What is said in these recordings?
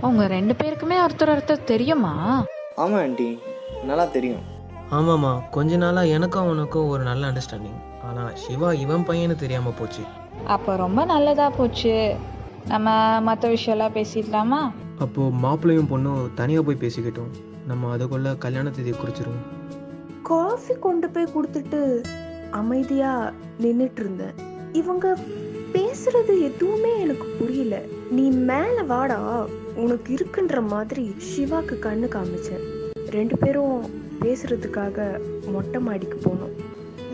உங்க ரெண்டு பேருக்குமே ஒருத்தர் ஒருத்தர் தெரியுமா? ஆமாம் ஆண்டி. நல்லா தெரியும். ஆமாம்மா. கொஞ்ச நாளாக எனக்கும் அவனுக்கும் ஒரு நல்ல அண்டர்ஸ்டாண்டிங் ஆனால் சிவா இவன் பையனு தெரியாமல் போச்சு. அப்போ ரொம்ப நல்லதா போச்சு. நம்ம மற்ற விஷயம்லாம் பேசிடலாமா அப்போது மாப்பிள்ளையும் பொண்ணும் தனியாக போய் பேசிக்கிட்டோம். நம்ம அதுக்குள்ளே கல்யாண தேதியை குறிச்சிருவோம். காஃபி கொண்டு போய் கொடுத்துட்டு அமைதியா நின்னுட்டு இருந்தேன். இவங்க பேசுறது எதுவுமே எனக்கு புரியல. நீ மேல வாடா உனக்கு இருக்குன்ற மாதிரி சிவாக்கு கண்ணு காமிச்சேன் ரெண்டு பேரும் பேசுறதுக்காக மொட்டை மாடிக்கு போனோம்.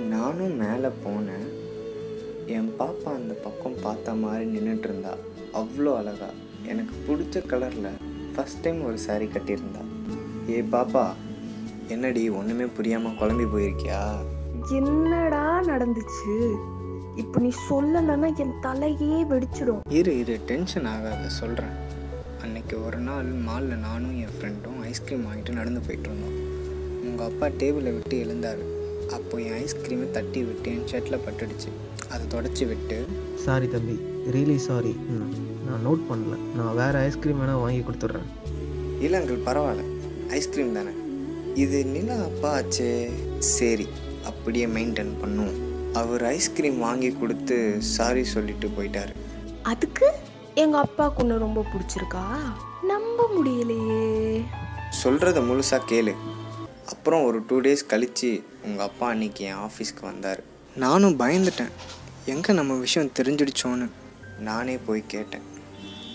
நானும் மேலே போனேன். என் பாப்பா அந்த பக்கம் பார்த்த மாதிரி நின்றுட்டு இருந்தா அவ்வளோ அழகா. எனக்கு பிடிச்ச கலரில் ஃபஸ்ட் டைம் ஒரு saree கட்டியிருந்தா. ஏ பாப்பா என்னடி ஒன்றுமே புரியாமல் குழம்பி போயிருக்கியா? என்னடா நடந்துச்சு? இப்போ நீ சொல்லலைன்னா என் தலையே வெடிச்சிடும். இரு இரு டென்ஷன் ஆகாத சொல்கிறேன் அன்னைக்கு ஒரு நாள் மாலில் நானும் என் ஃப்ரெண்டும் ஐஸ்கிரீம் வாங்கிட்டு நடந்து போயிட்டு இருந்தோம். உங்கள் அப்பா டேபிளை விட்டு எழுந்தார். அப்போ என் ஐஸ்கிரீமை தட்டி விட்டு என் ஷர்ட்டில் பட்டுடுச்சு. அதை தொடச்சி விட்டு சாரி தம்பி. ரியலி சாரி நான் நோட் பண்ணல. நான் வேறு ஐஸ்கிரீம் வேணால் வாங்கி கொடுத்துட்றேன். இல்லை அங்கிள் பரவாயில்ல. ஐஸ்கிரீம் தானே. இது நிலா அப்பா ஆச்சே சரி அப்படியே மெயின்டைன் பண்ணும் அவர் ஐஸ்கிரீம் வாங்கி கொடுத்து சாரி சொல்லிட்டு போயிட்டாரு. அதுக்கு எங்க அப்பாவுக்கு உன்னை ரொம்ப பிடிச்சிருக்கா? நம்ப முடியலையே. சொல்கிறத முழுசாக கேளு. அப்புறம் ஒரு டூ டேஸ் கழித்து உங்கள் அப்பா அன்னைக்கு என் ஆஃபீஸ்க்கு வந்தார். நானும் பயந்துட்டேன். எங்கே நம்ம விஷயம் தெரிஞ்சிடுச்சோன்னு நானே போய் கேட்டேன்.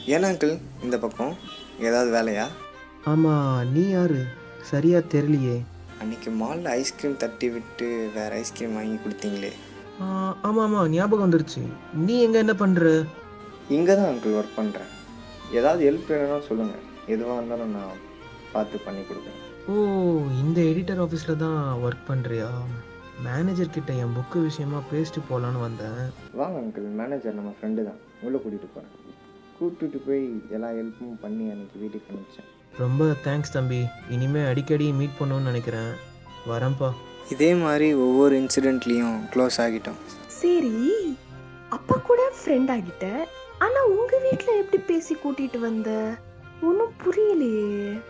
ஏன்னா அங்கிள் இந்த பக்கம் ஏதாவது வேலையா? ஆமாம் நீ யாரு? சரியாக தெரியலையே. அன்னைக்கு மாலில் ஐஸ்கிரீம் தட்டி விட்டு வேறு ஐஸ்கிரீம் வாங்கி கொடுத்தீங்களே. ஆமாம் ஆமாம் ஞாபகம் வந்துருச்சு. நீ எங்கே என்ன பண்ணுற இங்கே தான் அங்கிள் ஒர்க் பண்ணுறேன் ஏதாவது ஹெல்ப் வேணும்னா சொல்லுங்கள் எதுவாக இருந்தாலும் நான் பார்த்து பண்ணி கொடுக்குறேன். ஓ இந்த எடிட்டர் ஆஃபீஸில் தான் ஒர்க் பண்ணுறியா மேனேஜர் கிட்ட என் புக்கு விஷயமா பேசிட்டு போகலான்னு வந்தேன். வாங்க அங்கிள் மேனேஜர் நம்ம ஃப்ரெண்டு தான். உள்ளே கூட்டிகிட்டு போகிறேன் கூட்டிகிட்டு போய் எல்லா ஹெல்ப்பும் பண்ணி அன்னைக்கு வீட்டுக்கு அனுப்பிச்சேன். ரொம்ப தேங்க்ஸ் தம்பி. இனிமே அடிக்கடி மீட் பண்ணணும்னு நினைக்கிறேன். வரேன்ப்பா. இதே மாதிரி ஒவ்வொரு இன்சிடெண்ட்லேயும் க்ளோஸ் ஆகிட்டோம். சரி அப்பா கூட ஃப்ரெண்ட் ஆகிட்ட. ஆனா உங்க வீட்ல எப்படி பேசி கூட்டிட்டு வந்த? ஒன்றும் புரியலையே.